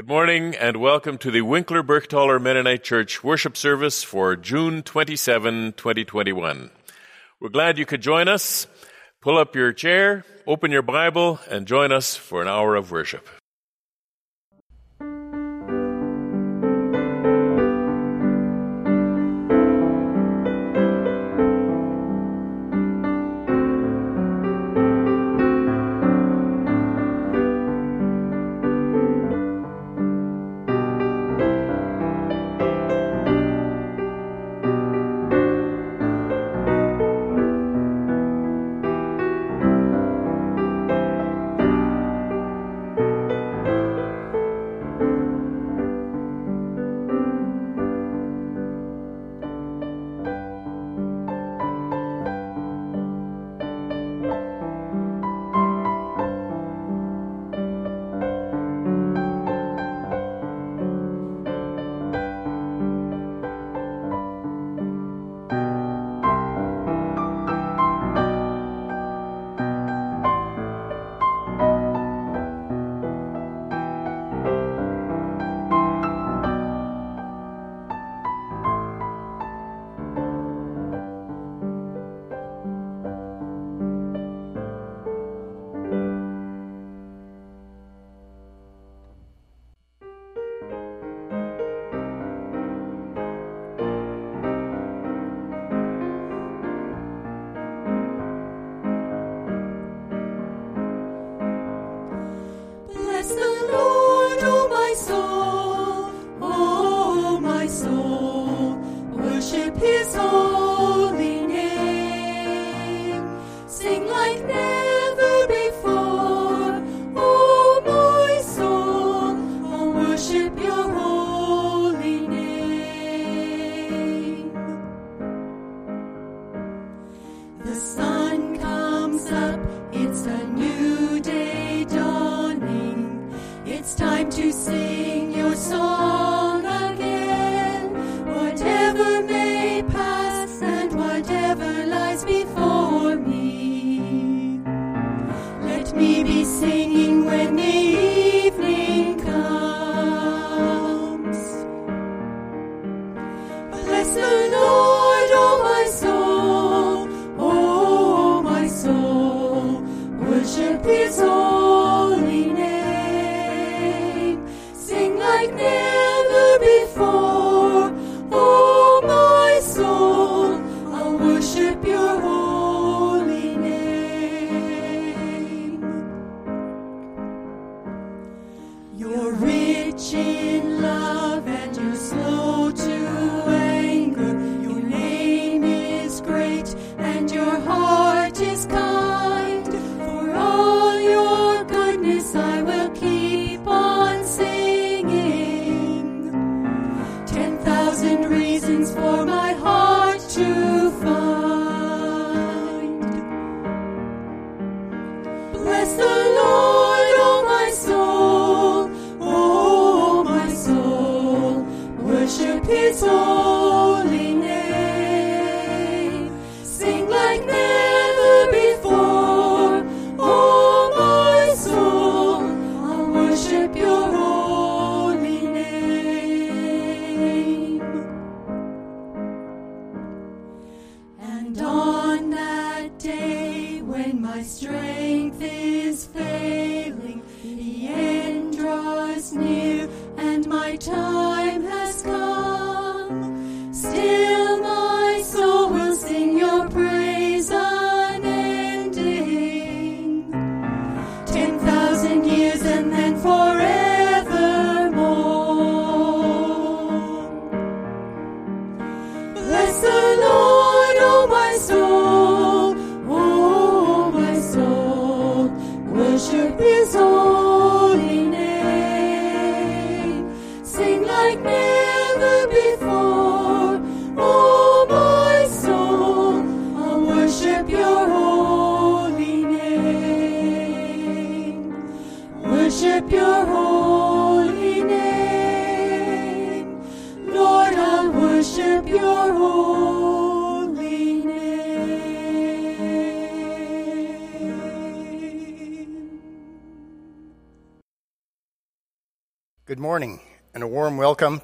Good morning and welcome to the Winkler Bergthaler Mennonite Church worship service for June 27, 2021. We're glad you could join us. Pull up your chair, open your Bible, and join us for an hour of worship.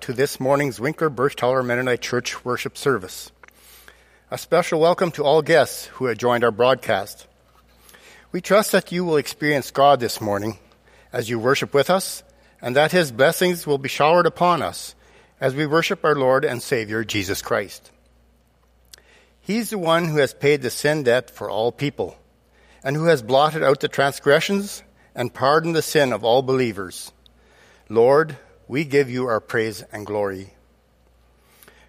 To this morning's Winkler Bergthaler Mennonite Church worship service. A special welcome to all guests who have joined our broadcast. We trust that you will experience God this morning as you worship with us and that his blessings will be showered upon us as we worship our Lord and Savior Jesus Christ. He's the one who has paid the sin debt for all people and who has blotted out the transgressions and pardoned the sin of all believers. Lord, we give you our praise and glory.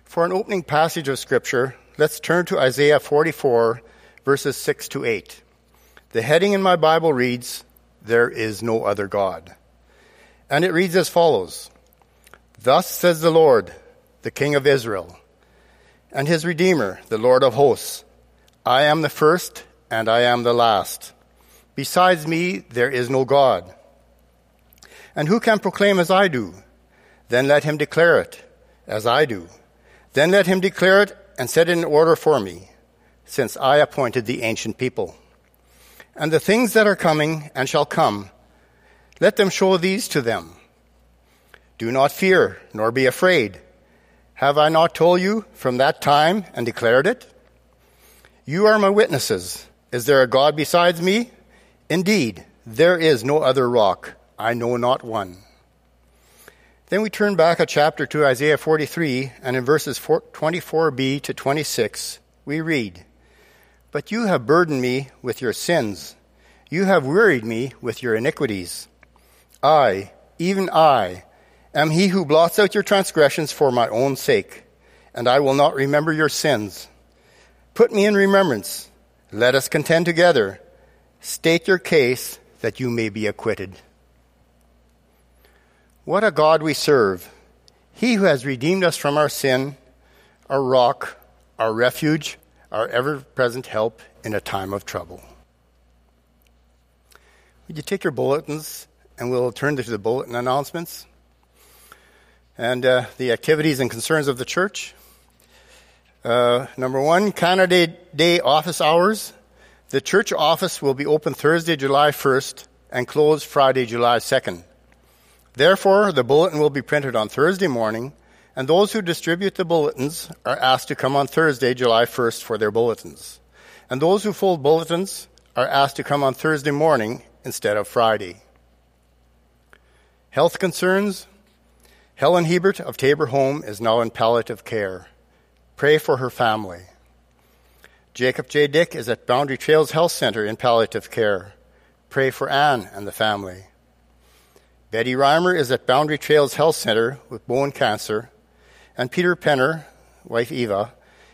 For an opening passage of Scripture, let's turn to Isaiah 44, verses 6 to 8. The heading in my Bible reads, There is no other God. And it reads as follows Thus says the Lord, the King of Israel, and his Redeemer, the Lord of hosts I am the first, and I am the last. Besides me, there is no God. And who can proclaim as I do? Then let him declare it as I do. Then let him declare it and set it in order for me, since I appointed the ancient people. And the things that are coming and shall come, let them show these to them. Do not fear, nor be afraid. Have I not told you from that time and declared it? You are my witnesses. Is there a God besides me? Indeed, there is no other rock. I know not one. Then we turn back a chapter to Isaiah 43, and in verses 24b to 26, we read, But you have burdened me with your sins. You have wearied me with your iniquities. I, even I, am he who blots out your transgressions for my own sake, and I will not remember your sins. Put me in remembrance. Let us contend together. State your case that you may be acquitted. What a God we serve! He who has redeemed us from our sin, our rock, our refuge, our ever present help in a time of trouble. Would you take your bulletins and we'll turn to the bulletin announcements and uh, the activities and concerns of the church? Uh, number one, Canada Day office hours. The church office will be open Thursday, July 1st and closed Friday, July 2nd. Therefore, the bulletin will be printed on Thursday morning, and those who distribute the bulletins are asked to come on Thursday, July 1st for their bulletins. And those who fold bulletins are asked to come on Thursday morning instead of Friday. Health concerns. Helen Hebert of Tabor Home is now in palliative care. Pray for her family. Jacob J. Dick is at Boundary Trails Health Center in palliative care. Pray for Anne and the family. Betty Reimer is at Boundary Trails Health Center with bone cancer, and Peter Penner, wife Eva,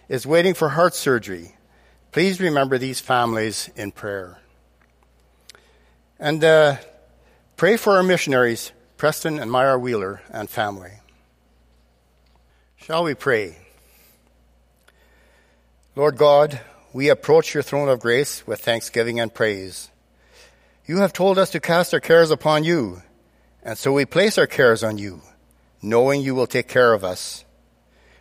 is waiting for heart surgery. Please remember these families in prayer. And uh, pray for our missionaries, Preston and Myra Wheeler, and family. Shall we pray? Lord God, we approach your throne of grace with thanksgiving and praise. You have told us to cast our cares upon you and so we place our cares on you, knowing you will take care of us.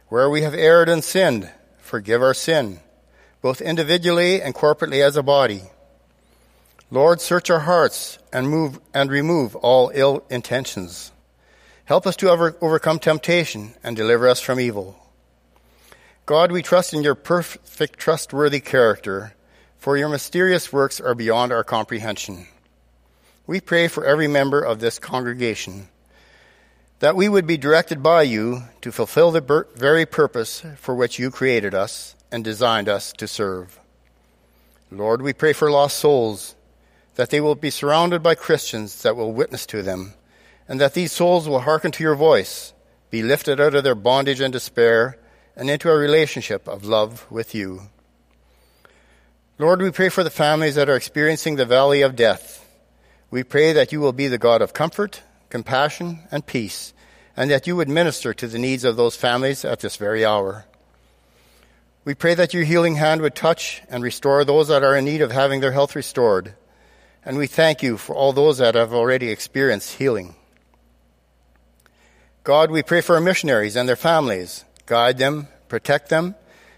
Where we have erred and sinned, forgive our sin, both individually and corporately as a body. Lord, search our hearts and move and remove all ill intentions. Help us to over, overcome temptation and deliver us from evil. God, we trust in your perfect, trustworthy character, for your mysterious works are beyond our comprehension. We pray for every member of this congregation that we would be directed by you to fulfill the very purpose for which you created us and designed us to serve. Lord, we pray for lost souls, that they will be surrounded by Christians that will witness to them, and that these souls will hearken to your voice, be lifted out of their bondage and despair, and into a relationship of love with you. Lord, we pray for the families that are experiencing the valley of death we pray that you will be the God of comfort, compassion, and peace, and that you would minister to the needs of those families at this very hour. We pray that your healing hand would touch and restore those that are in need of having their health restored. And we thank you for all those that have already experienced healing. God, we pray for our missionaries and their families. Guide them, protect them,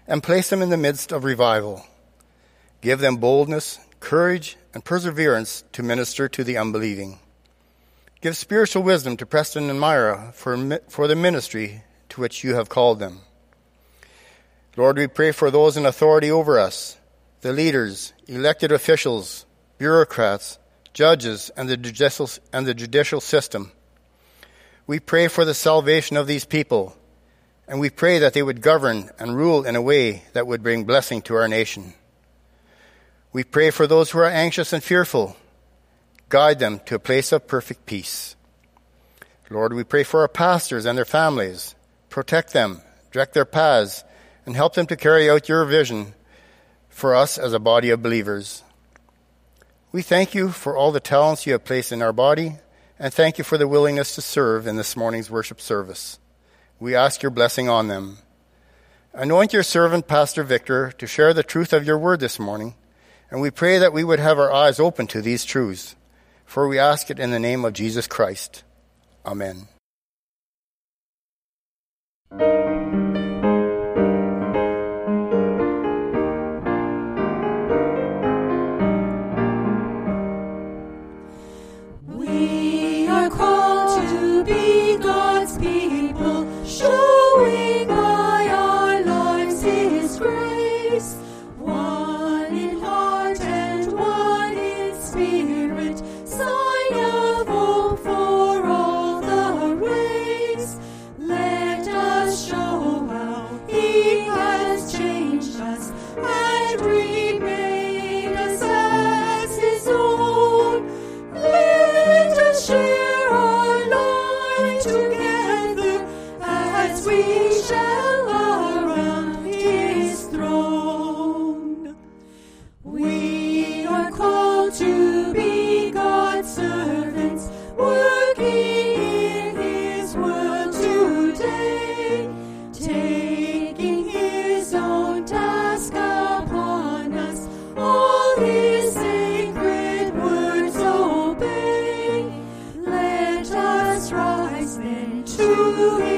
and place them in the midst of revival. Give them boldness, courage, and perseverance to minister to the unbelieving. Give spiritual wisdom to Preston and Myra for, for the ministry to which you have called them. Lord, we pray for those in authority over us, the leaders, elected officials, bureaucrats, judges, and the judicial, and the judicial system. We pray for the salvation of these people, and we pray that they would govern and rule in a way that would bring blessing to our nation. We pray for those who are anxious and fearful. Guide them to a place of perfect peace. Lord, we pray for our pastors and their families. Protect them, direct their paths, and help them to carry out your vision for us as a body of believers. We thank you for all the talents you have placed in our body, and thank you for the willingness to serve in this morning's worship service. We ask your blessing on them. Anoint your servant, Pastor Victor, to share the truth of your word this morning, and we pray that we would have our eyes open to these truths, for we ask it in the name of Jesus Christ. Amen. Then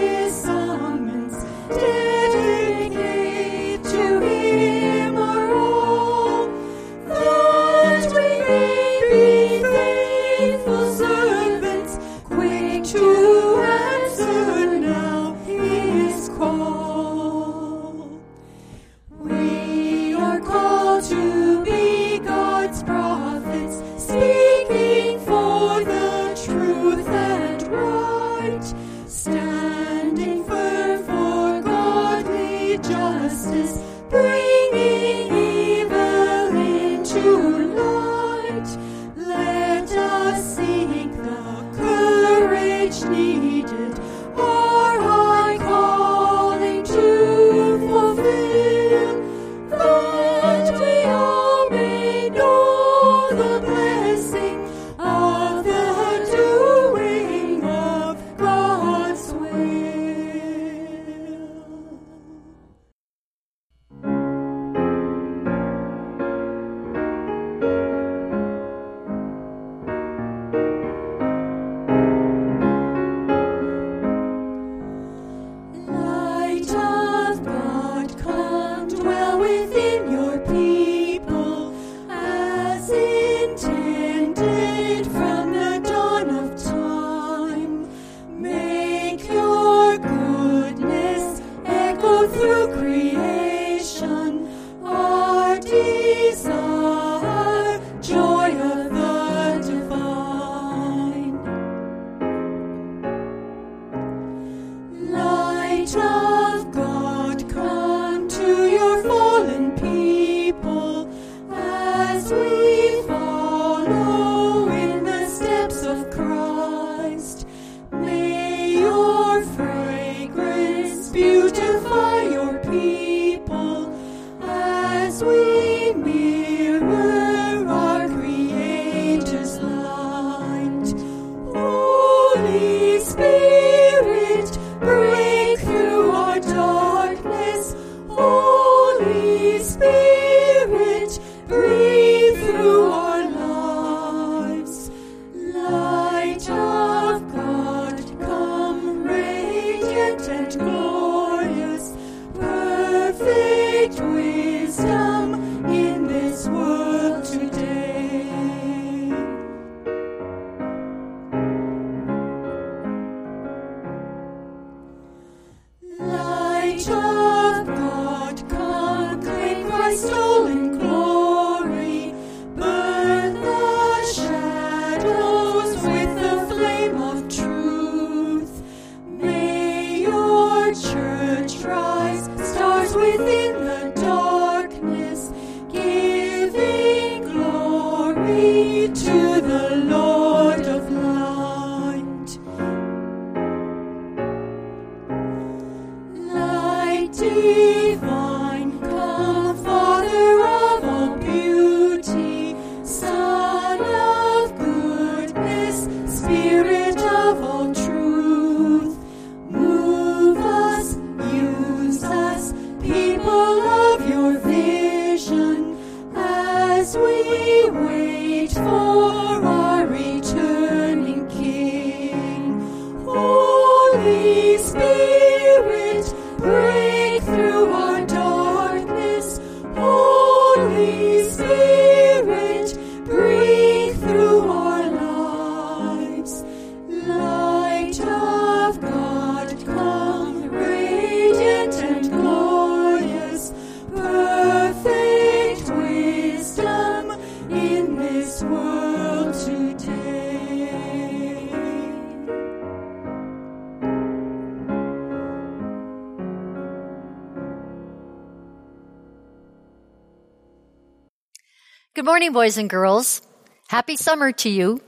morning, boys and girls. Happy summer to you.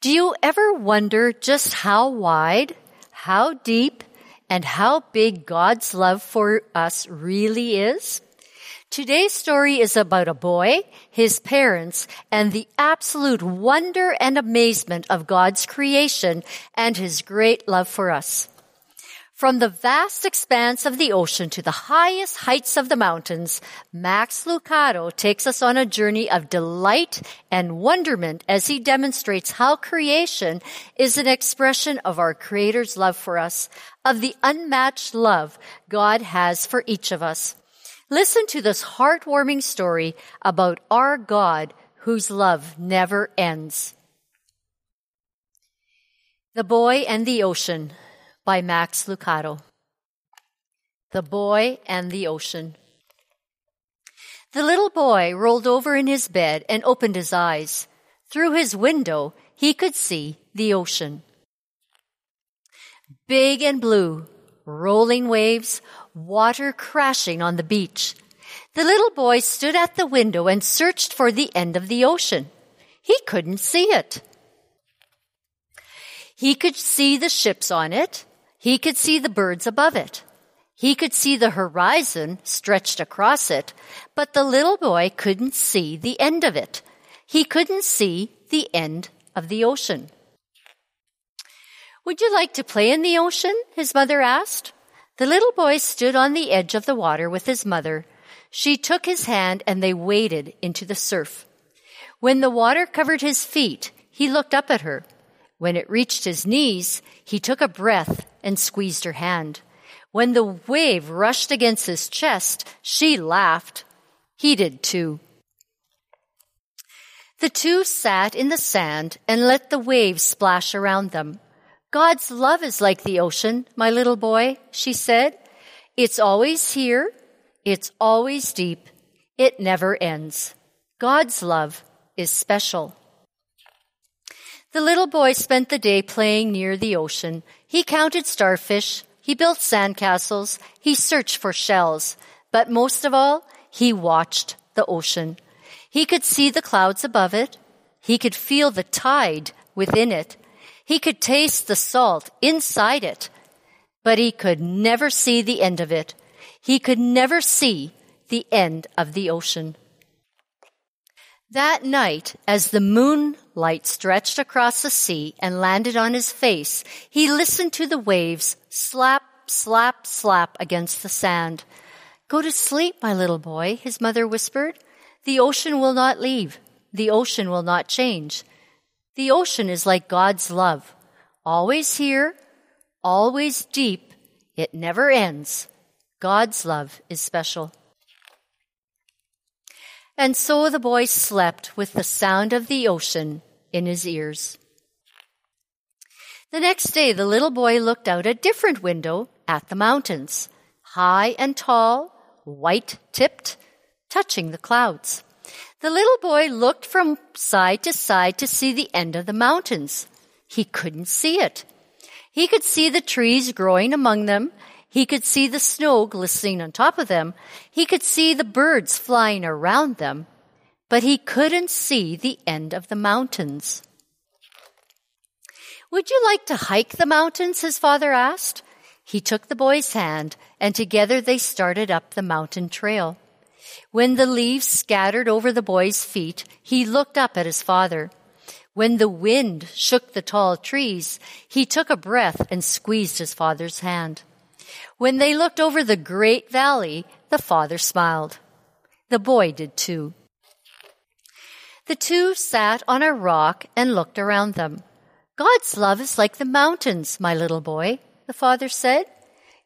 Do you ever wonder just how wide, how deep, and how big God's love for us really is? Today's story is about a boy, his parents, and the absolute wonder and amazement of God's creation and his great love for us. From the vast expanse of the ocean to the highest heights of the mountains, Max Lucado takes us on a journey of delight and wonderment as he demonstrates how creation is an expression of our Creator's love for us, of the unmatched love God has for each of us. Listen to this heartwarming story about our God whose love never ends. The Boy and the Ocean by Max Lucado. The Boy and the Ocean. The little boy rolled over in his bed and opened his eyes. Through his window, he could see the ocean. Big and blue, rolling waves, water crashing on the beach. The little boy stood at the window and searched for the end of the ocean. He couldn't see it. He could see the ships on it, he could see the birds above it. He could see the horizon stretched across it, but the little boy couldn't see the end of it. He couldn't see the end of the ocean. Would you like to play in the ocean? His mother asked. The little boy stood on the edge of the water with his mother. She took his hand and they waded into the surf. When the water covered his feet, he looked up at her. When it reached his knees, he took a breath and squeezed her hand. When the wave rushed against his chest, she laughed. He did too. The two sat in the sand and let the waves splash around them. God's love is like the ocean, my little boy, she said. It's always here. It's always deep. It never ends. God's love is special. The little boy spent the day playing near the ocean. He counted starfish. He built sandcastles. He searched for shells. But most of all, he watched the ocean. He could see the clouds above it. He could feel the tide within it. He could taste the salt inside it. But he could never see the end of it. He could never see the end of the ocean. That night, as the moonlight stretched across the sea and landed on his face, he listened to the waves slap, slap, slap against the sand. Go to sleep, my little boy, his mother whispered. The ocean will not leave. The ocean will not change. The ocean is like God's love. Always here, always deep. It never ends. God's love is special. And so the boy slept with the sound of the ocean in his ears. The next day, the little boy looked out a different window at the mountains, high and tall, white tipped, touching the clouds. The little boy looked from side to side to see the end of the mountains. He couldn't see it. He could see the trees growing among them he could see the snow glistening on top of them. He could see the birds flying around them, but he couldn't see the end of the mountains. Would you like to hike the mountains? His father asked. He took the boy's hand and together they started up the mountain trail. When the leaves scattered over the boy's feet, he looked up at his father. When the wind shook the tall trees, he took a breath and squeezed his father's hand. When they looked over the great valley, the father smiled. The boy did too. The two sat on a rock and looked around them. God's love is like the mountains, my little boy, the father said.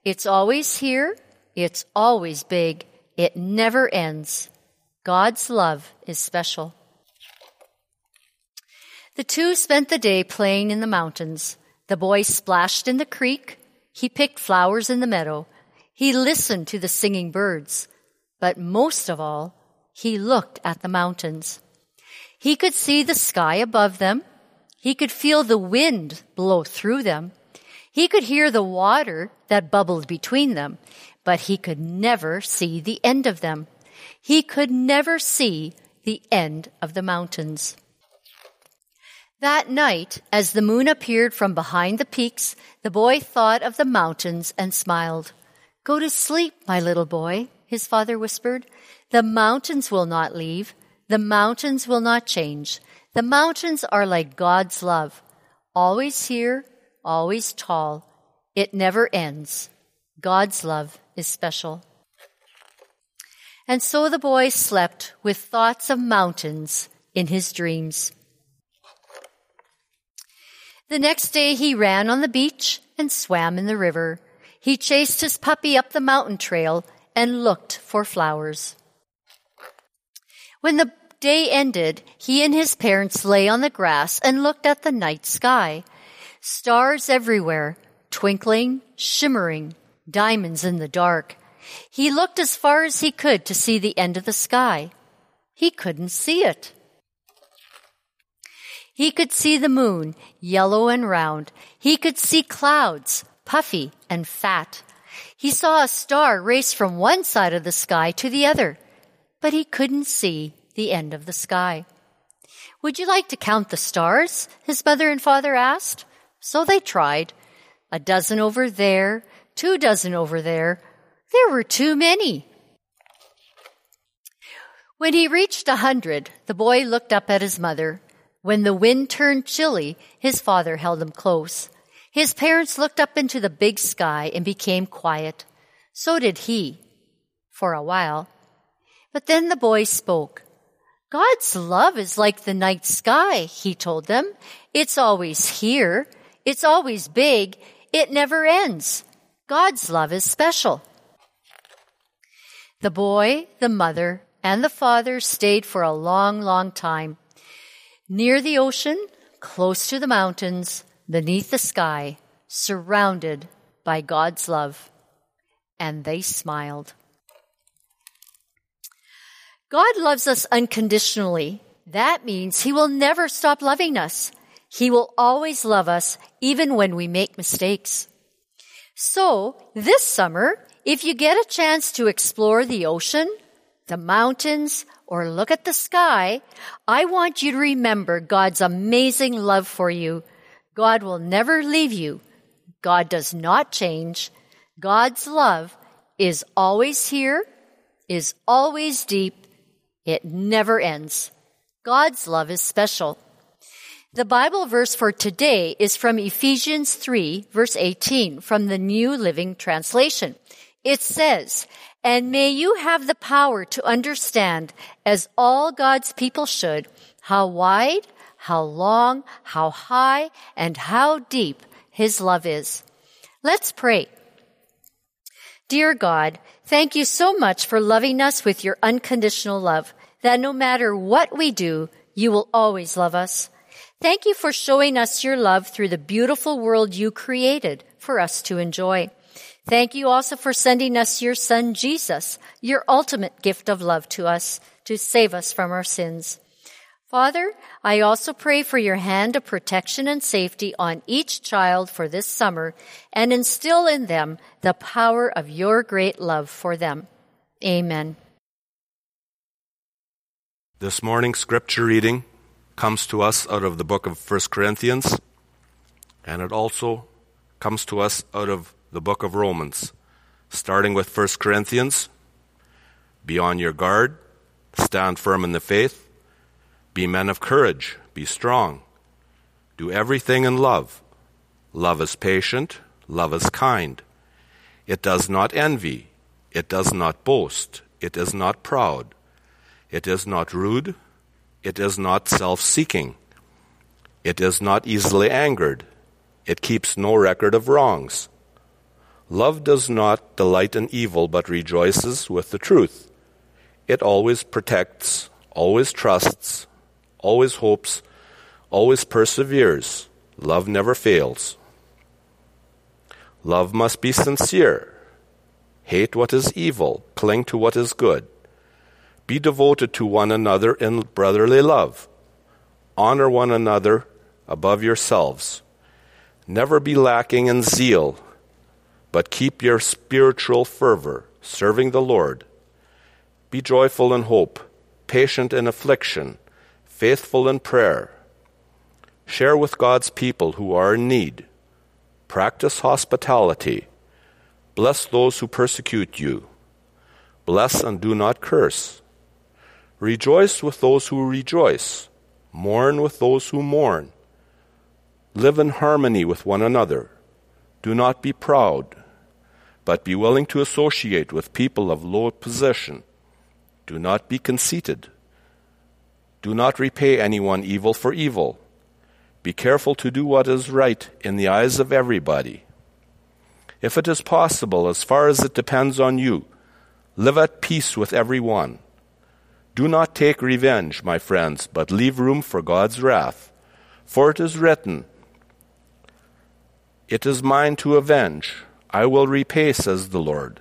It's always here. It's always big. It never ends. God's love is special. The two spent the day playing in the mountains. The boy splashed in the creek. He picked flowers in the meadow. He listened to the singing birds. But most of all, he looked at the mountains. He could see the sky above them. He could feel the wind blow through them. He could hear the water that bubbled between them, but he could never see the end of them. He could never see the end of the mountains. That night, as the moon appeared from behind the peaks, the boy thought of the mountains and smiled. Go to sleep, my little boy, his father whispered. The mountains will not leave. The mountains will not change. The mountains are like God's love, always here, always tall. It never ends. God's love is special. And so the boy slept with thoughts of mountains in his dreams. The next day he ran on the beach and swam in the river. He chased his puppy up the mountain trail and looked for flowers. When the day ended, he and his parents lay on the grass and looked at the night sky. Stars everywhere, twinkling, shimmering, diamonds in the dark. He looked as far as he could to see the end of the sky. He couldn't see it. He could see the moon, yellow and round. He could see clouds, puffy and fat. He saw a star race from one side of the sky to the other, but he couldn't see the end of the sky. Would you like to count the stars? His mother and father asked. So they tried. A dozen over there, two dozen over there. There were too many. When he reached a hundred, the boy looked up at his mother. When the wind turned chilly, his father held him close. His parents looked up into the big sky and became quiet. So did he, for a while. But then the boy spoke. God's love is like the night sky, he told them. It's always here. It's always big. It never ends. God's love is special. The boy, the mother, and the father stayed for a long, long time. Near the ocean, close to the mountains, beneath the sky, surrounded by God's love. And they smiled. God loves us unconditionally. That means He will never stop loving us. He will always love us, even when we make mistakes. So, this summer, if you get a chance to explore the ocean, the mountains, or look at the sky, I want you to remember God's amazing love for you. God will never leave you. God does not change. God's love is always here, is always deep. It never ends. God's love is special. The Bible verse for today is from Ephesians 3 verse 18 from the New Living Translation. It says, and may you have the power to understand, as all God's people should, how wide, how long, how high, and how deep His love is. Let's pray. Dear God, thank you so much for loving us with your unconditional love, that no matter what we do, you will always love us. Thank you for showing us your love through the beautiful world you created for us to enjoy. Thank you also for sending us your son, Jesus, your ultimate gift of love to us to save us from our sins. Father, I also pray for your hand of protection and safety on each child for this summer and instill in them the power of your great love for them. Amen. This morning's scripture reading comes to us out of the book of 1 Corinthians, and it also comes to us out of the book of Romans, starting with 1 Corinthians. Be on your guard, stand firm in the faith, be men of courage, be strong, do everything in love. Love is patient, love is kind. It does not envy, it does not boast, it is not proud, it is not rude, it is not self seeking, it is not easily angered, it keeps no record of wrongs. Love does not delight in evil, but rejoices with the truth. It always protects, always trusts, always hopes, always perseveres. Love never fails. Love must be sincere. Hate what is evil, cling to what is good. Be devoted to one another in brotherly love. Honor one another above yourselves. Never be lacking in zeal but keep your spiritual fervor, serving the Lord. Be joyful in hope, patient in affliction, faithful in prayer. Share with God's people who are in need. Practice hospitality. Bless those who persecute you. Bless and do not curse. Rejoice with those who rejoice. Mourn with those who mourn. Live in harmony with one another. Do not be proud, but be willing to associate with people of low position. Do not be conceited. Do not repay anyone evil for evil. Be careful to do what is right in the eyes of everybody. If it is possible, as far as it depends on you, live at peace with everyone. Do not take revenge, my friends, but leave room for God's wrath. For it is written, It is mine to avenge. I will repay, says the Lord.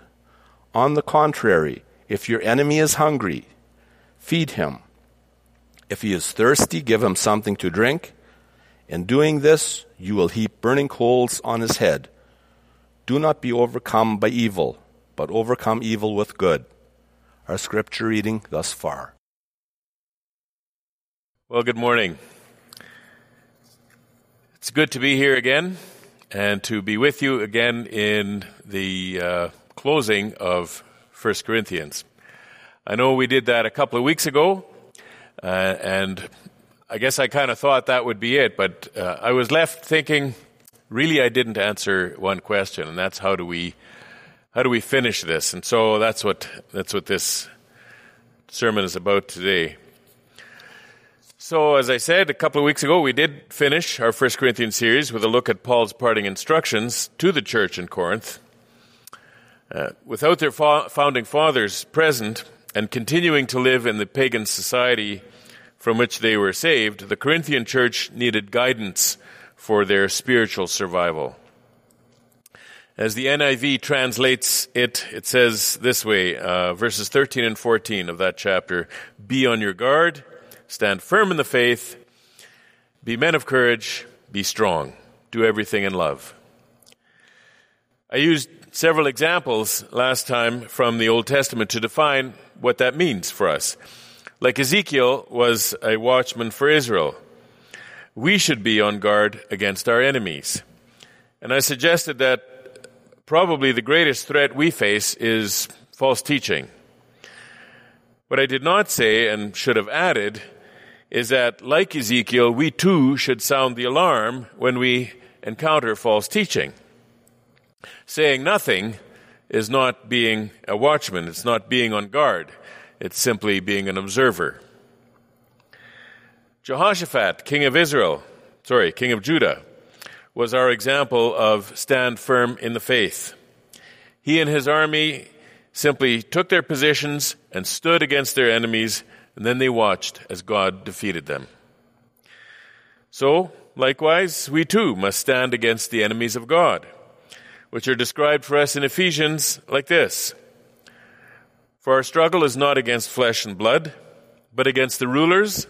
On the contrary, if your enemy is hungry, feed him. If he is thirsty, give him something to drink. In doing this, you will heap burning coals on his head. Do not be overcome by evil, but overcome evil with good. Our scripture reading thus far. Well, good morning. It's good to be here again and to be with you again in the uh, closing of 1 Corinthians. I know we did that a couple of weeks ago, uh, and I guess I kind of thought that would be it, but uh, I was left thinking, really, I didn't answer one question, and that's how do we how do we finish this? And so that's what that's what this sermon is about today. So, as I said a couple of weeks ago, we did finish our First Corinthians series with a look at Paul's parting instructions to the church in Corinth. Uh, without their fa- founding fathers present and continuing to live in the pagan society from which they were saved, the Corinthian church needed guidance for their spiritual survival. As the NIV translates it, it says this way, uh, verses 13 and 14 of that chapter Be on your guard, stand firm in the faith, be men of courage, be strong, do everything in love. I used several examples last time from the Old Testament to define what that means for us. Like Ezekiel was a watchman for Israel, we should be on guard against our enemies. And I suggested that probably the greatest threat we face is false teaching. What I did not say and should have added is that, like Ezekiel, we too should sound the alarm when we encounter false teaching. Saying nothing is not being a watchman, it's not being on guard, it's simply being an observer. Jehoshaphat, king of Israel, sorry, king of Judah, was our example of stand firm in the faith. He and his army simply took their positions and stood against their enemies, and then they watched as God defeated them. So, likewise, we too must stand against the enemies of God, which are described for us in Ephesians like this For our struggle is not against flesh and blood, but against the rulers,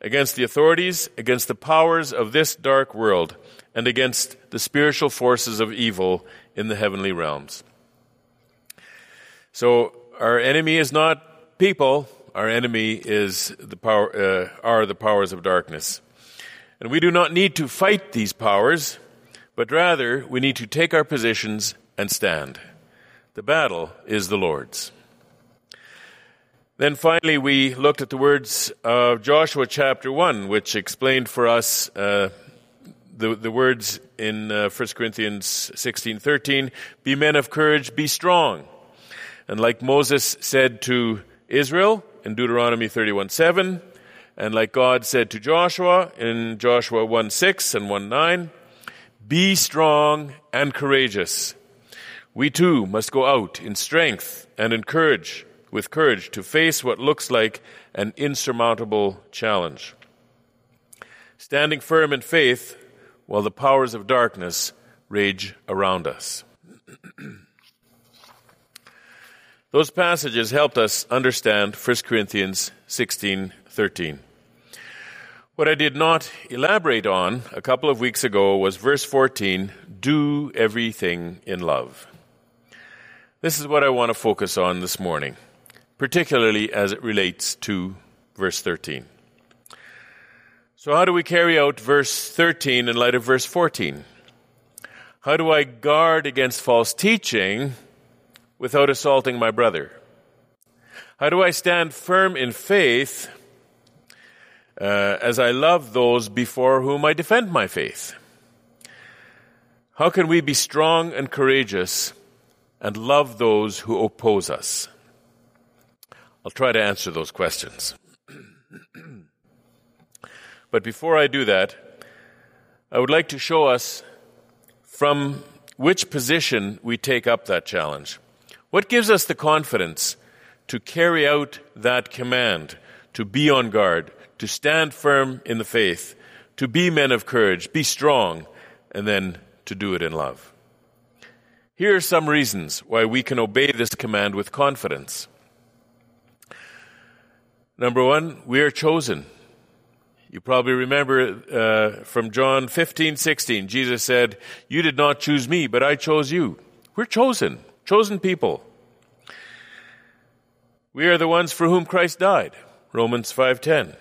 against the authorities, against the powers of this dark world and against the spiritual forces of evil in the heavenly realms. So our enemy is not people. Our enemy is the power, uh, are the powers of darkness. And we do not need to fight these powers, but rather we need to take our positions and stand. The battle is the Lord's. Then finally, we looked at the words of Joshua chapter 1, which explained for us uh, the, the words in uh, 1 Corinthians 16:13, "Be men of courage, be strong." And like Moses said to Israel in Deuteronomy 31:7, and like God said to Joshua in Joshua 1:6 and 1:9, "Be strong and courageous." We too must go out in strength and in courage, with courage to face what looks like an insurmountable challenge. Standing firm in faith while the powers of darkness rage around us. Those passages helped us understand 1 Corinthians 16:13. What I did not elaborate on a couple of weeks ago was verse 14, do everything in love. This is what I want to focus on this morning. particularly as it relates to verse 13. So, how do we carry out verse 13 in light of verse 14? How do I guard against false teaching without assaulting my brother? How do I stand firm in faith uh, as I love those before whom I defend my faith? How can we be strong and courageous and love those who oppose us? I'll try to answer those questions. but before I do that, I would like to show us from which position we take up that challenge. What gives us the confidence to carry out that command, to be on guard, to stand firm in the faith, to be men of courage, be strong, and then to do it in love? Here are some reasons why we can obey this command with confidence. Number one, we are chosen. You probably remember uh, from John 15, 16, Jesus said, You did not choose me, but I chose you. We're chosen, chosen people. We are the ones for whom Christ died. Romans 5:10.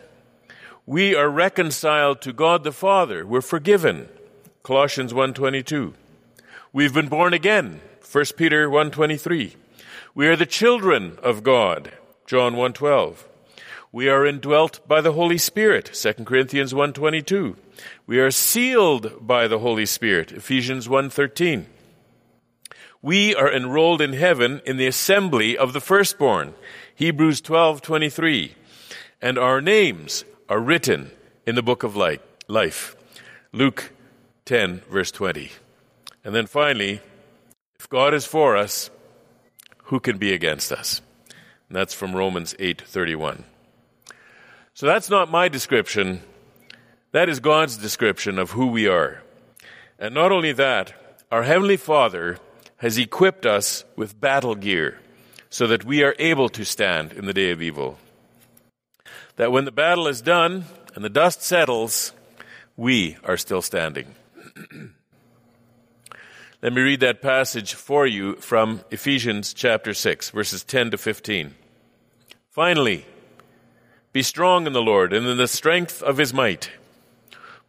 We are reconciled to God the Father. We're forgiven. Colossians 1:22. We've been born again. 1 Peter 1:23. We are the children of God. John 1:12. We are indwelt by the Holy Spirit, 2 Corinthians 1.22. We are sealed by the Holy Spirit, Ephesians 1.13. We are enrolled in heaven in the assembly of the firstborn, Hebrews 12.23. And our names are written in the book of life, Luke 10, verse 20. And then finally, if God is for us, who can be against us? And that's from Romans 8:31. So that's not my description. That is God's description of who we are. And not only that, our Heavenly Father has equipped us with battle gear so that we are able to stand in the day of evil. That when the battle is done and the dust settles, we are still standing. Let me read that passage for you from Ephesians chapter 6, verses 10 to 15. Finally, be strong in the Lord and in the strength of his might.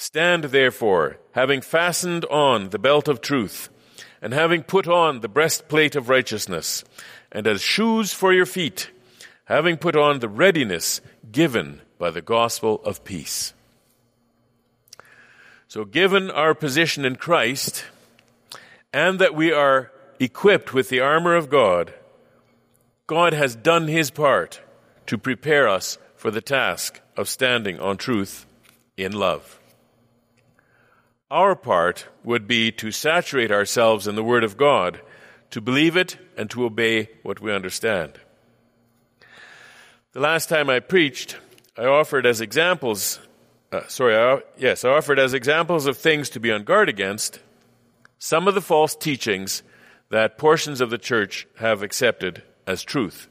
Stand therefore, having fastened on the belt of truth, and having put on the breastplate of righteousness, and as shoes for your feet, having put on the readiness given by the gospel of peace. So, given our position in Christ, and that we are equipped with the armor of God, God has done his part to prepare us for the task of standing on truth in love. Our part would be to saturate ourselves in the Word of God, to believe it, and to obey what we understand. The last time I preached, I offered as examples, uh, sorry, I, yes, I offered as examples of things to be on guard against some of the false teachings that portions of the church have accepted as truth.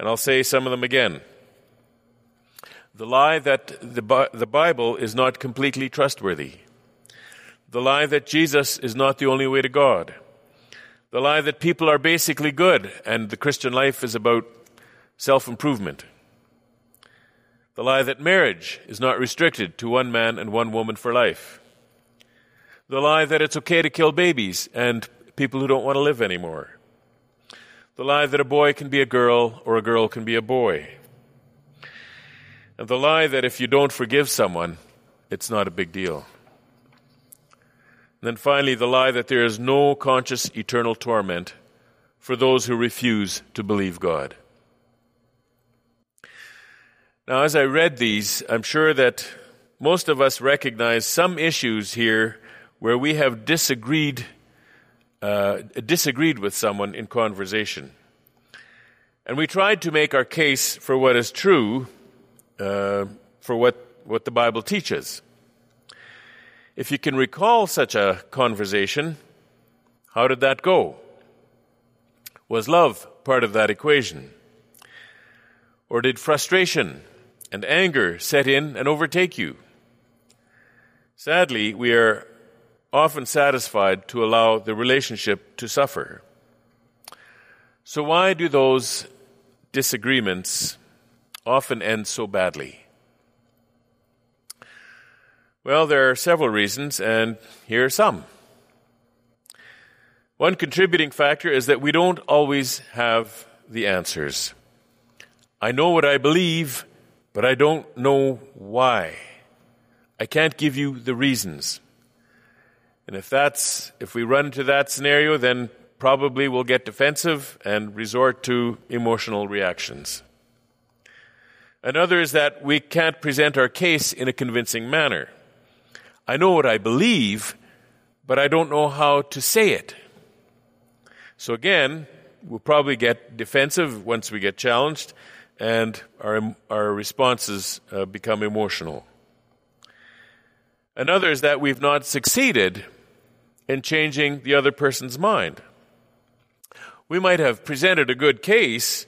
And I'll say some of them again the lie that the, the Bible is not completely trustworthy, the lie that Jesus is not the only way to God, the lie that people are basically good and the Christian life is about self improvement, the lie that marriage is not restricted to one man and one woman for life, the lie that it's okay to kill babies and people who don't want to live anymore, the lie that a boy can be a girl or a girl can be a boy. And the lie that if you don't forgive someone, it's not a big deal. And then finally, the lie that there is no conscious eternal torment for those who refuse to believe God. Now, as I read these, I'm sure that most of us recognize some issues here where we have disagreed, uh, disagreed with someone in conversation. And we tried to make our case for what is true, uh, for what, what the Bible teaches. If you can recall such a conversation, how did that go? Was love part of that equation? Or did frustration and anger set in and overtake you? Sadly, we are often satisfied to allow the relationship to suffer. So, why do those disagreements often end so badly? Well, there are several reasons, and here are some. One contributing factor is that we don't always have the answers. I know what I believe, but I don't know why. I can't give you the reasons. And if that's, if we run into that scenario, then probably we'll get defensive and resort to emotional reactions. Another is that we can't present our case in a convincing manner. I know what I believe, but I don't know how to say it. So again, we'll probably get defensive once we get challenged, and our, our responses uh, become emotional. Another is that we've not succeeded in changing the other person's mind. We might have presented a good case,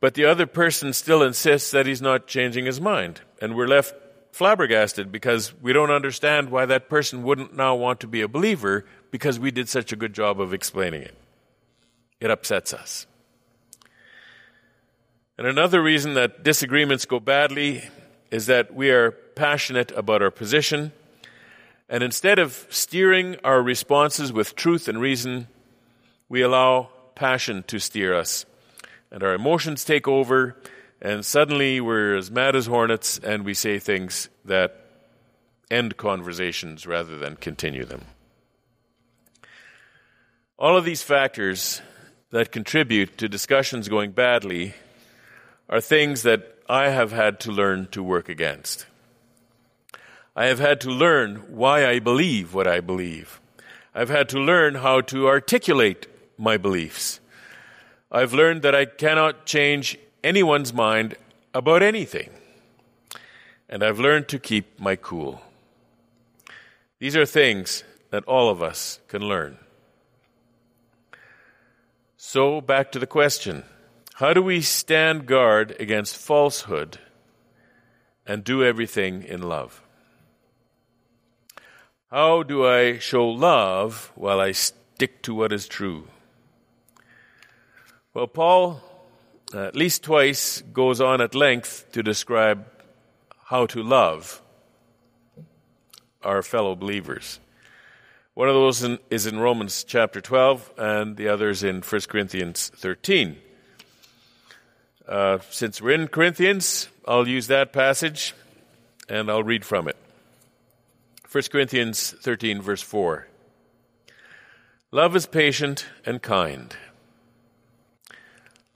but the other person still insists that he's not changing his mind, and we're left flabbergasted because we don't understand why that person wouldn't now want to be a believer because we did such a good job of explaining it. It upsets us. And another reason that disagreements go badly is that we are passionate about our position, and instead of steering our responses with truth and reason, we allow passion to steer us. And our emotions take over, and suddenly we're as mad as hornets and we say things that end conversations rather than continue them. All of these factors that contribute to discussions going badly are things that I have had to learn to work against. I have had to learn why I believe what I believe. I've had to learn how to articulate my beliefs. I've learned that I cannot change anyone's mind about anything. And I've learned to keep my cool. These are things that all of us can learn. So, back to the question how do we stand guard against falsehood and do everything in love? How do I show love while I stick to what is true? Well, Paul at least twice goes on at length to describe how to love our fellow believers. One of those in, is in Romans chapter 12, and the other is in 1 Corinthians 13. Uh, since we're in Corinthians, I'll use that passage and I'll read from it. 1 Corinthians 13, verse 4. Love is patient and kind.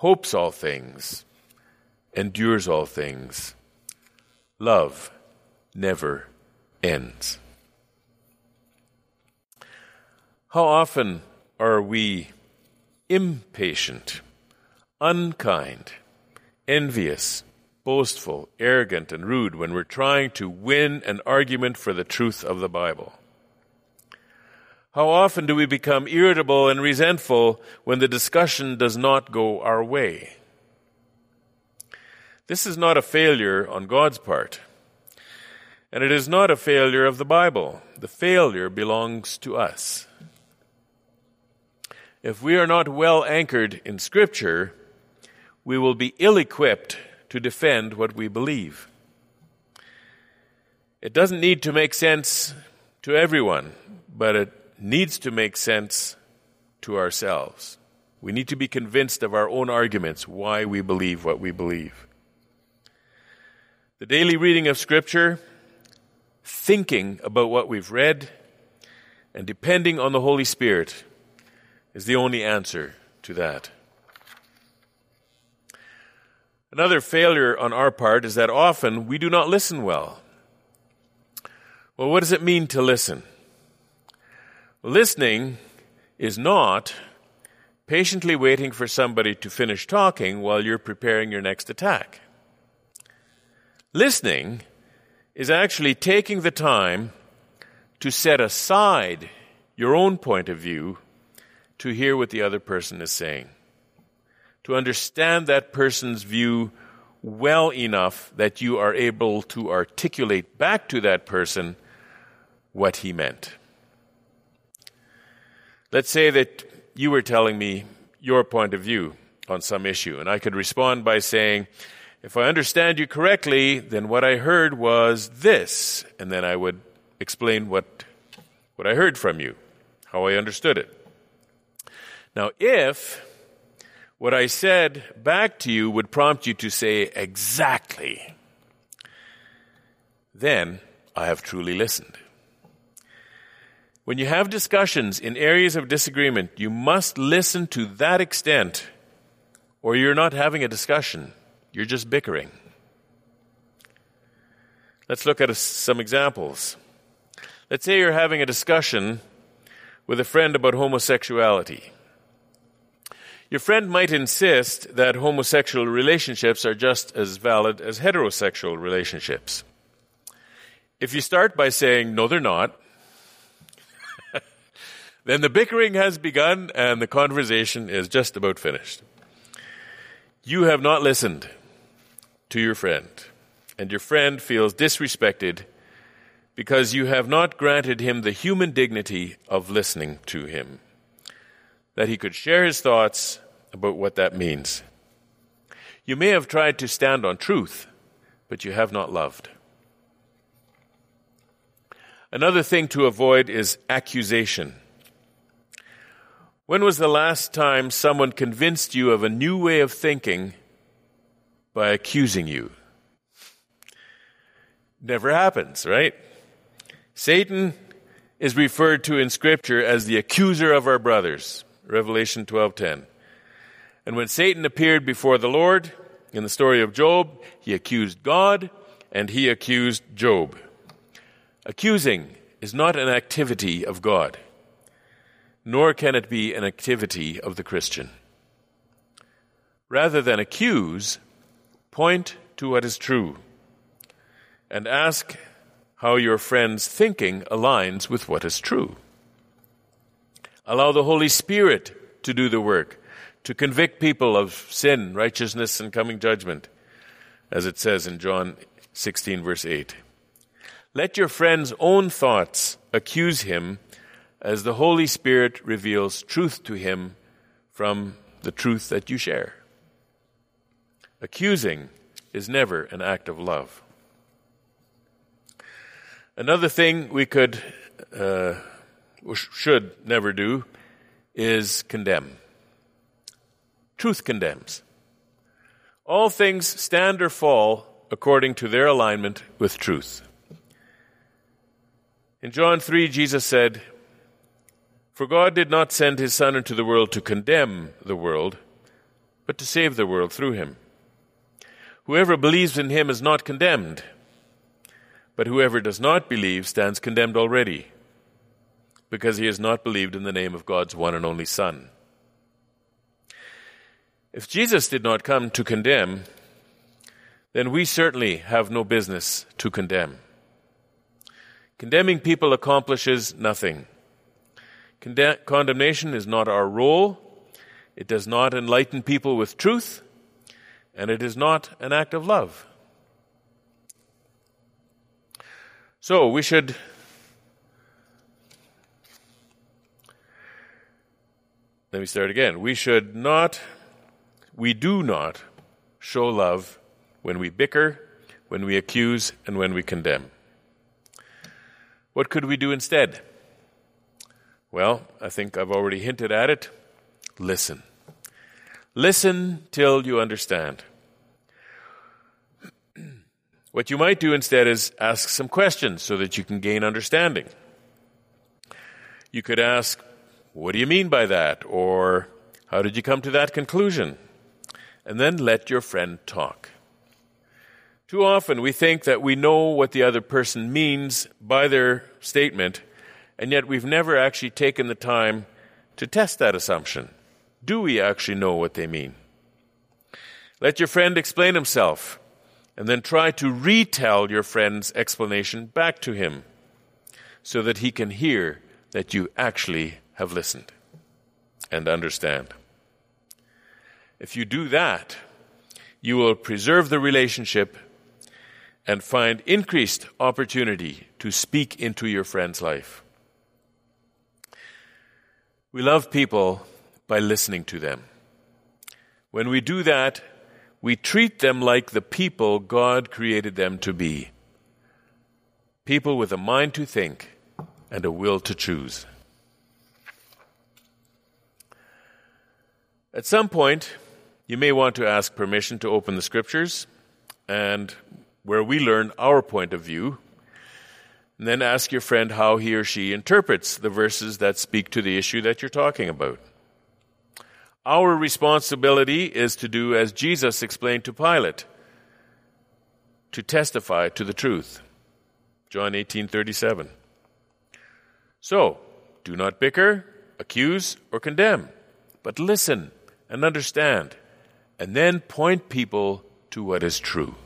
hopes all things, endures all things. Love never ends. How often are we impatient, unkind, envious, boastful, arrogant, and rude when we're trying to win an argument for the truth of the Bible? How often do we become irritable and resentful when the discussion does not go our way? This is not a failure on God's part. And it is not a failure of the Bible. The failure belongs to us. If we are not well anchored in Scripture, we will be ill equipped to defend what we believe. It doesn't need to make sense to everyone, but it needs to make sense to ourselves. We need to be convinced of our own arguments, why we believe what we believe. The daily reading of Scripture, thinking about what we've read, and depending on the Holy Spirit is the only answer to that. Another failure on our part is that often we do not listen well. Well, what does it mean to listen? Listening is not patiently waiting for somebody to finish talking while you're preparing your next attack. Listening is actually taking the time to set aside your own point of view to hear what the other person is saying, to understand that person's view well enough that you are able to articulate back to that person what he meant. Let's say that you were telling me your point of view on some issue, and I could respond by saying, if I understand you correctly, then what I heard was this, and then I would explain what, what I heard from you, how I understood it. Now, if what I said back to you would prompt you to say exactly, then I have truly listened. When you have discussions in areas of disagreement, you must listen to that extent, or you're not having a discussion. You're just bickering. Let's look at some examples. Let's say you're having a discussion with a friend about homosexuality. Your friend might insist that homosexual relationships are just as valid as heterosexual relationships. If you start by saying, no, they're not, then the bickering has begun and the conversation is just about finished. You have not listened to your friend, and your friend feels disrespected because you have not granted him the human dignity of listening to him, that he could share his thoughts about what that means. You may have tried to stand on truth, but you have not loved. Another thing to avoid is accusation. When was the last time someone convinced you of a new way of thinking by accusing you? Never happens, right? Satan is referred to in scripture as the accuser of our brothers. Revelation 12:10. And when Satan appeared before the Lord in the story of Job, he accused God and he accused Job. Accusing is not an activity of God, nor can it be an activity of the Christian. Rather than accuse, point to what is true and ask how your friend's thinking aligns with what is true. Allow the Holy Spirit to do the work, to convict people of sin, righteousness, and coming judgment, as it says in John 16, verse 8. Let your friend's own thoughts accuse him as the Holy Spirit reveals truth to him from the truth that you share. Accusing is never an act of love. Another thing we could, uh, should never do is condemn. Truth condemns. All things stand or fall according to their alignment with truth. In John 3, Jesus said, For God did not send his Son into the world to condemn the world, but to save the world through him. Whoever believes in him is not condemned but whoever does not believe stands condemned already, because he has not believed in the name of God's one and only Son. If Jesus did not come to condemn, then we certainly have no business to condemn. Condemning people accomplishes nothing. Conde- condemnation is not our role. It does not enlighten people with truth, and it is not an act of love. So we should let me start again. We should not, we do not show love when we bicker, when we accuse, and when we condemn. What could we do instead? Well, I think I've already hinted at it. Listen. Listen till you understand. What you might do instead is ask some questions so that you can gain understanding. You could ask, What do you mean by that? Or, How did you come to that conclusion? And then let your friend talk. Too often we think that we know what the other person means by their statement, and yet we've never actually taken the time to test that assumption. Do we actually know what they mean? Let your friend explain himself and then try to retell your friend's explanation back to him so that he can hear that you actually have listened and understand. If you do that, you will preserve the relationship and find increased opportunity to speak into your friend's life. We love people by listening to them. When we do that, we treat them like the people God created them to be people with a mind to think and a will to choose. At some point, you may want to ask permission to open the scriptures and where we learn our point of view, and then ask your friend how he or she interprets the verses that speak to the issue that you're talking about. Our responsibility is to do as Jesus explained to Pilate, to testify to the truth. John 18:37. So, do not bicker, accuse, or condemn, but listen and understand, and then point people to what is true.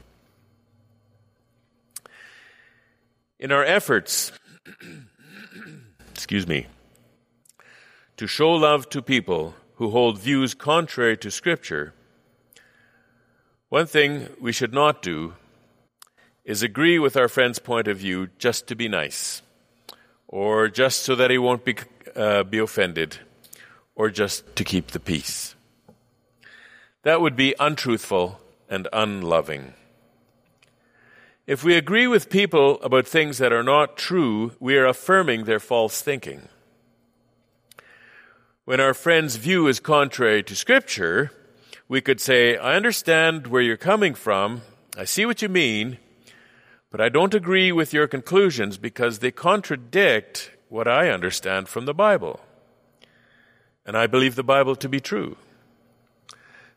In our efforts, excuse me, to show love to people who hold views contrary to Scripture, one thing we should not do is agree with our friend's point of view just to be nice, or just so that he won't be, uh, be offended, or just to keep the peace. That would be untruthful and unloving. If we agree with people about things that are not true, we are affirming their false thinking. When our friend's view is contrary to Scripture, we could say, I understand where you're coming from, I see what you mean, but I don't agree with your conclusions because they contradict what I understand from the Bible. And I believe the Bible to be true.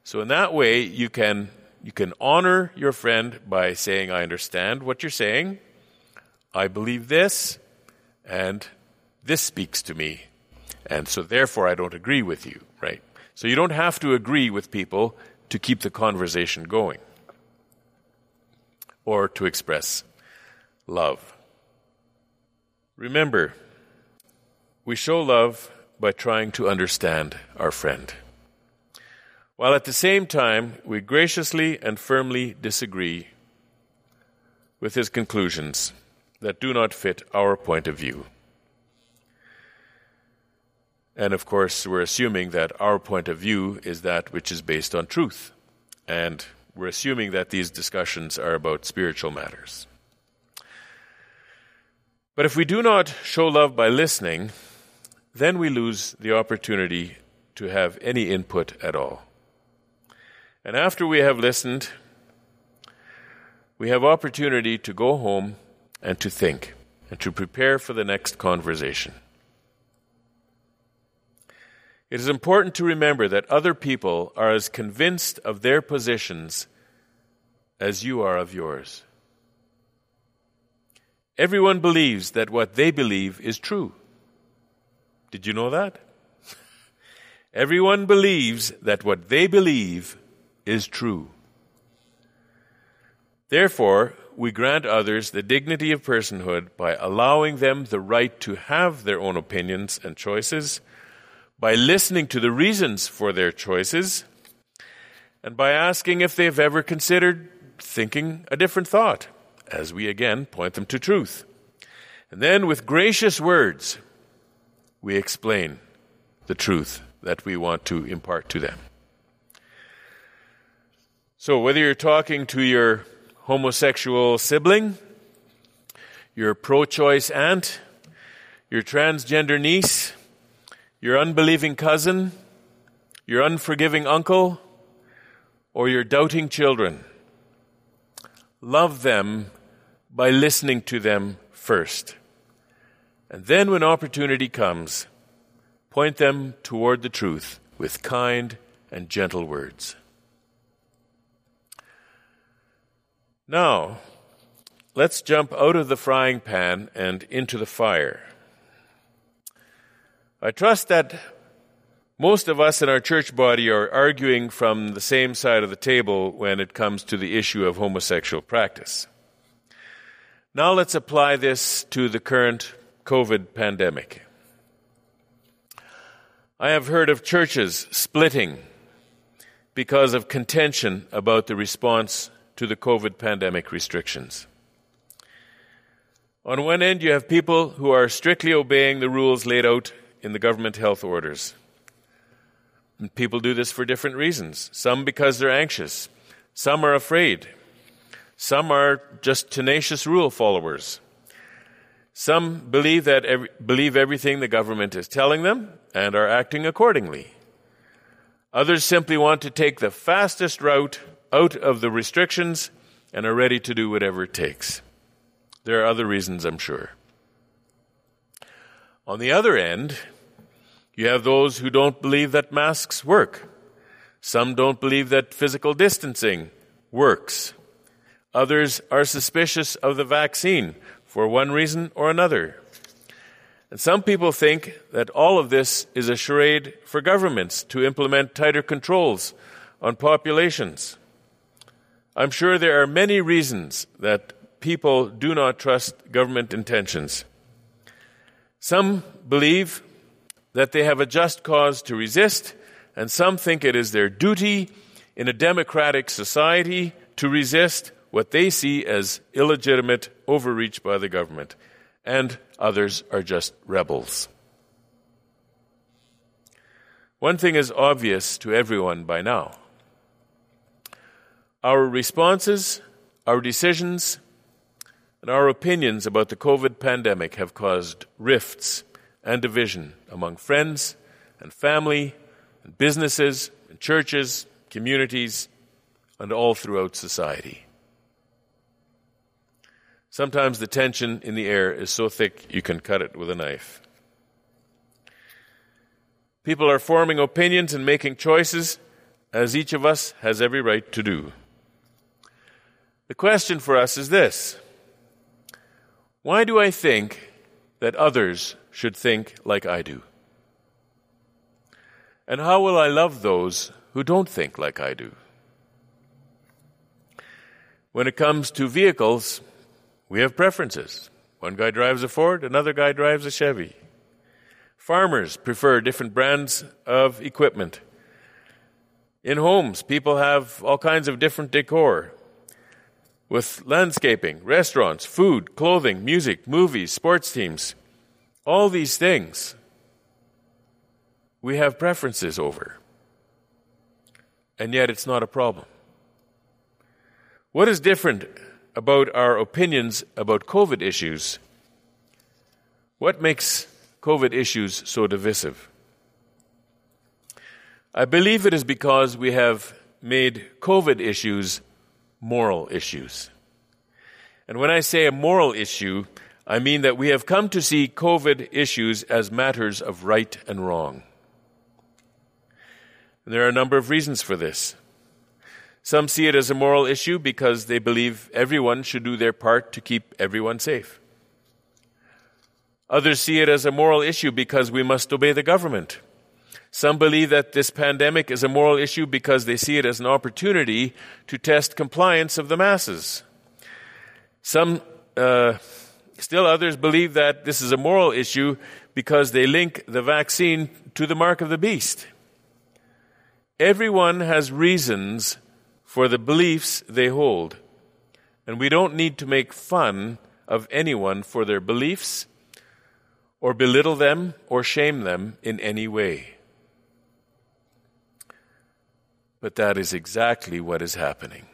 So in that way, you can, you can honor your friend by saying, I understand what you're saying, I believe this, and this speaks to me and so therefore I don't agree with you, right? So you don't have to agree with people to keep the conversation going or to express love. Remember, we show love by trying to understand our friend, while at the same time we graciously and firmly disagree with his conclusions that do not fit our point of view. And of course, we're assuming that our point of view is that which is based on truth. And we're assuming that these discussions are about spiritual matters. But if we do not show love by listening, then we lose the opportunity to have any input at all. And after we have listened, we have opportunity to go home and to think and to prepare for the next conversation. It is important to remember that other people are as convinced of their positions as you are of yours. Everyone believes that what they believe is true. Did you know that? Everyone believes that what they believe is true. Therefore, we grant others the dignity of personhood by allowing them the right to have their own opinions and choices by listening to the reasons for their choices and by asking if they've ever considered thinking a different thought, as we again point them to truth. And then, with gracious words, we explain the truth that we want to impart to them. So, whether you're talking to your homosexual sibling, your pro choice aunt, your transgender niece, your unbelieving cousin, your unforgiving uncle, or your doubting children. Love them by listening to them first. And then, when opportunity comes, point them toward the truth with kind and gentle words. Now, let's jump out of the frying pan and into the fire. I trust that most of us in our church body are arguing from the same side of the table when it comes to the issue of homosexual practice. Now let's apply this to the current COVID pandemic. I have heard of churches splitting because of contention about the response to the COVID pandemic restrictions. On one end, you have people who are strictly obeying the rules laid out in the government health orders. And people do this for different reasons. Some because they're anxious, some are afraid, some are just tenacious rule followers. Some believe that every, believe everything the government is telling them and are acting accordingly. Others simply want to take the fastest route out of the restrictions and are ready to do whatever it takes. There are other reasons, I'm sure. On the other end, you have those who don't believe that masks work. Some don't believe that physical distancing works. Others are suspicious of the vaccine for one reason or another. And some people think that all of this is a charade for governments to implement tighter controls on populations. I'm sure there are many reasons that people do not trust government intentions. Some believe that they have a just cause to resist, and some think it is their duty in a democratic society to resist what they see as illegitimate overreach by the government, and others are just rebels. One thing is obvious to everyone by now. Our responses, our decisions, and our opinions about the COVID pandemic have caused rifts and division among friends and family and businesses and churches, communities, and all throughout society. Sometimes the tension in the air is so thick you can cut it with a knife. People are forming opinions and making choices, as each of us has every right to do. The question for us is this Why do I think that others should think like I do? And how will I love those who don't think like I do? When it comes to vehicles, we have preferences. One guy drives a Ford, another guy drives a Chevy. Farmers prefer different brands of equipment. In homes, people have all kinds of different decor with landscaping, restaurants, food, clothing, music, movies, sports teams. All these things we have preferences over. And yet it's not a problem. What is different about our opinions about COVID issues. What makes COVID issues so divisive? I believe it is because we have made COVID issues moral issues. And when I say a moral issue, I mean that we have come to see COVID issues as matters of right and wrong. And there are a number of reasons for this. Some see it as a moral issue because they believe everyone should do their part to keep everyone safe. Others see it as a moral issue because we must obey the government. Some believe that this pandemic is a moral issue because they see it as an opportunity to test compliance of the masses. Some, uh, still others believe that this is a moral issue because they link the vaccine to the mark of the beast. Everyone has reasons for the beliefs they hold. And we don't need to make fun of anyone for their beliefs or belittle them or shame them in any way. But that is exactly what is happening.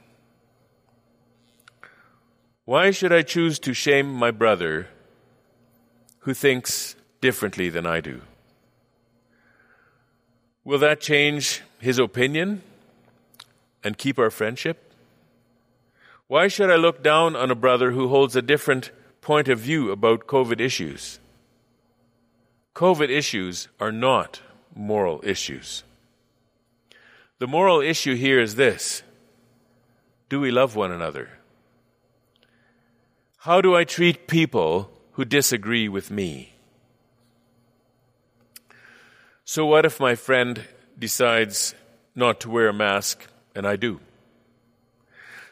Why should I choose to shame my brother who thinks differently than I do? Will that change his opinion and keep our friendship? Why should I look down on a brother who holds a different point of view about COVID issues? COVID issues are not moral issues. The moral issue here is this Do we love one another? How do I treat people who disagree with me? So, what if my friend decides not to wear a mask and I do?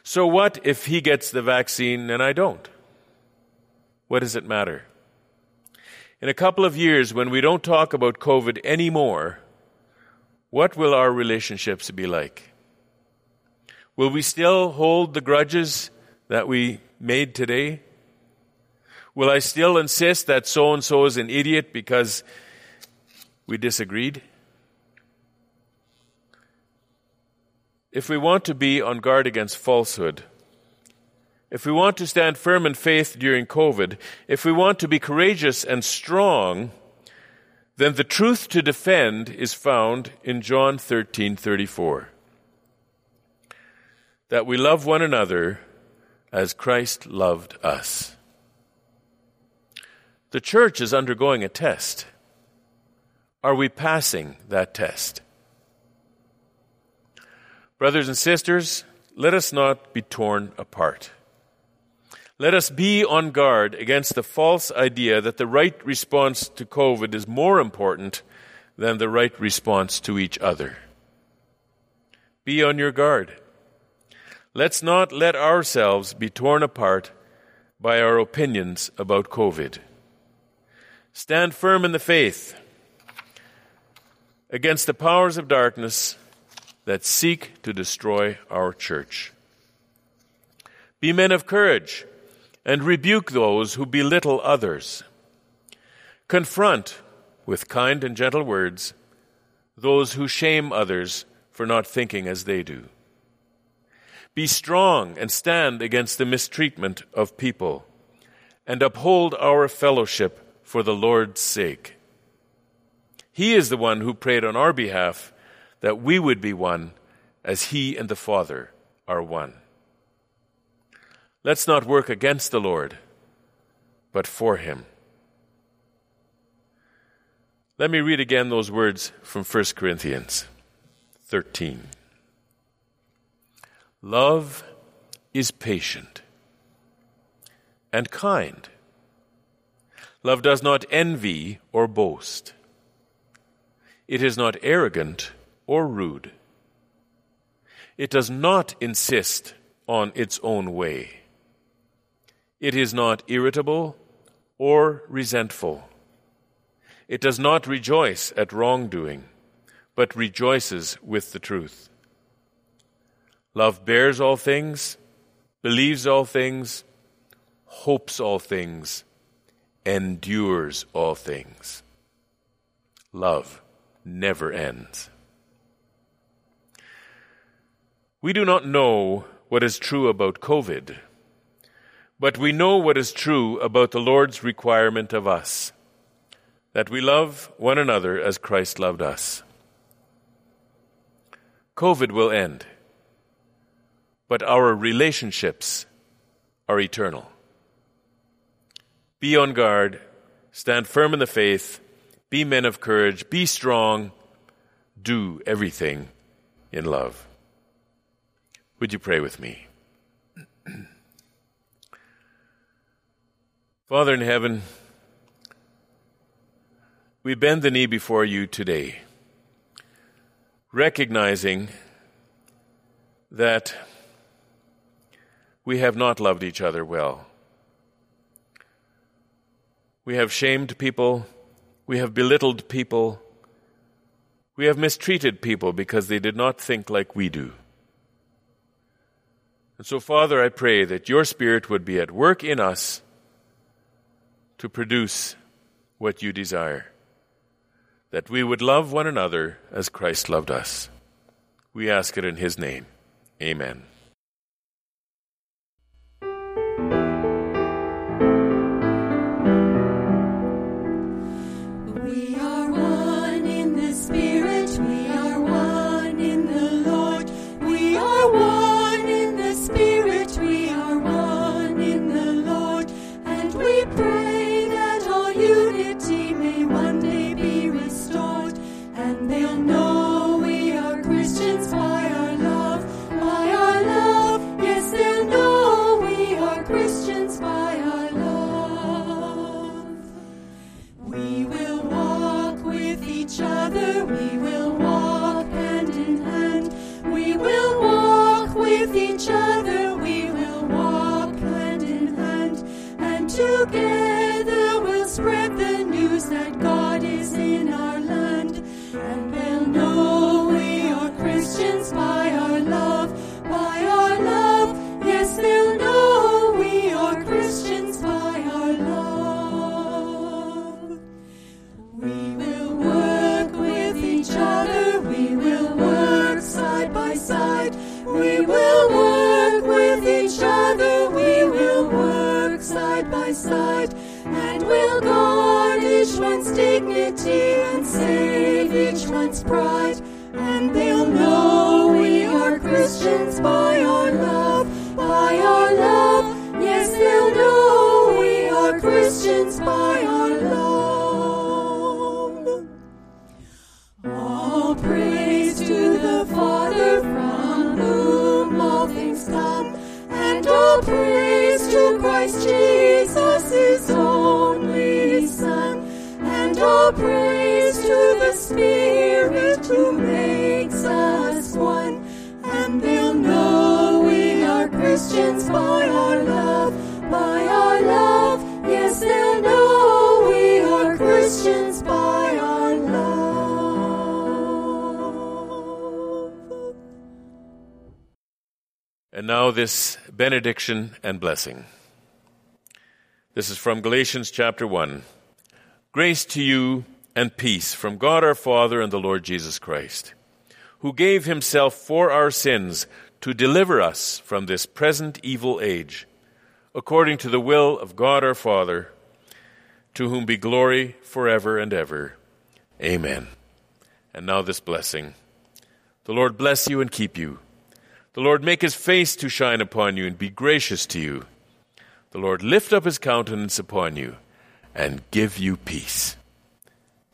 So, what if he gets the vaccine and I don't? What does it matter? In a couple of years, when we don't talk about COVID anymore, what will our relationships be like? Will we still hold the grudges that we made today? Will I still insist that so and so is an idiot because we disagreed? If we want to be on guard against falsehood, if we want to stand firm in faith during COVID, if we want to be courageous and strong, then the truth to defend is found in John 13:34. That we love one another as Christ loved us. The church is undergoing a test. Are we passing that test? Brothers and sisters, let us not be torn apart. Let us be on guard against the false idea that the right response to COVID is more important than the right response to each other. Be on your guard. Let's not let ourselves be torn apart by our opinions about COVID. Stand firm in the faith against the powers of darkness that seek to destroy our church. Be men of courage and rebuke those who belittle others. Confront, with kind and gentle words, those who shame others for not thinking as they do. Be strong and stand against the mistreatment of people, and uphold our fellowship for the Lord's sake. He is the one who prayed on our behalf that we would be one as He and the Father are one. Let's not work against the Lord, but for him. Let me read again those words from 1 Corinthians 13. Love is patient and kind. Love does not envy or boast. It is not arrogant or rude. It does not insist on its own way. It is not irritable or resentful. It does not rejoice at wrongdoing, but rejoices with the truth. Love bears all things, believes all things, hopes all things, endures all things. Love never ends. We do not know what is true about COVID but we know what is true about the Lord's requirement of us that we love one another as Christ loved us. COVID will end, but our relationships are eternal. Be on guard, stand firm in the faith, be men of courage, be strong, do everything in love. Would you pray with me? Father in heaven, we bend the knee before you today, recognizing that we have not loved each other well. We have shamed people, we have belittled people, we have mistreated people because they did not think like we do. And so, Father, I pray that your Spirit would be at work in us to produce what you desire. That we would love one another as Christ loved us. We ask it in His name. Amen. Pride. And they'll know we are Christians by our love, by our love. Yes, they'll know we are Christians by our love. All praise to the Father from whom all things come, and all praise to Christ Jesus, his only Son, and all praise Spirit who makes us one. And they'll know we are Christians by our love, by our love. Yes, they'll know we are Christians by our love. And now this benediction and blessing. This is from Galatians chapter 1. Grace to you and peace from God our Father and the Lord Jesus Christ, who gave himself for our sins to deliver us from this present evil age, according to the will of God our Father, to whom be glory forever and ever. Amen. And now this blessing. The Lord bless you and keep you. The Lord make his face to shine upon you and be gracious to you. The Lord lift up his countenance upon you and give you peace.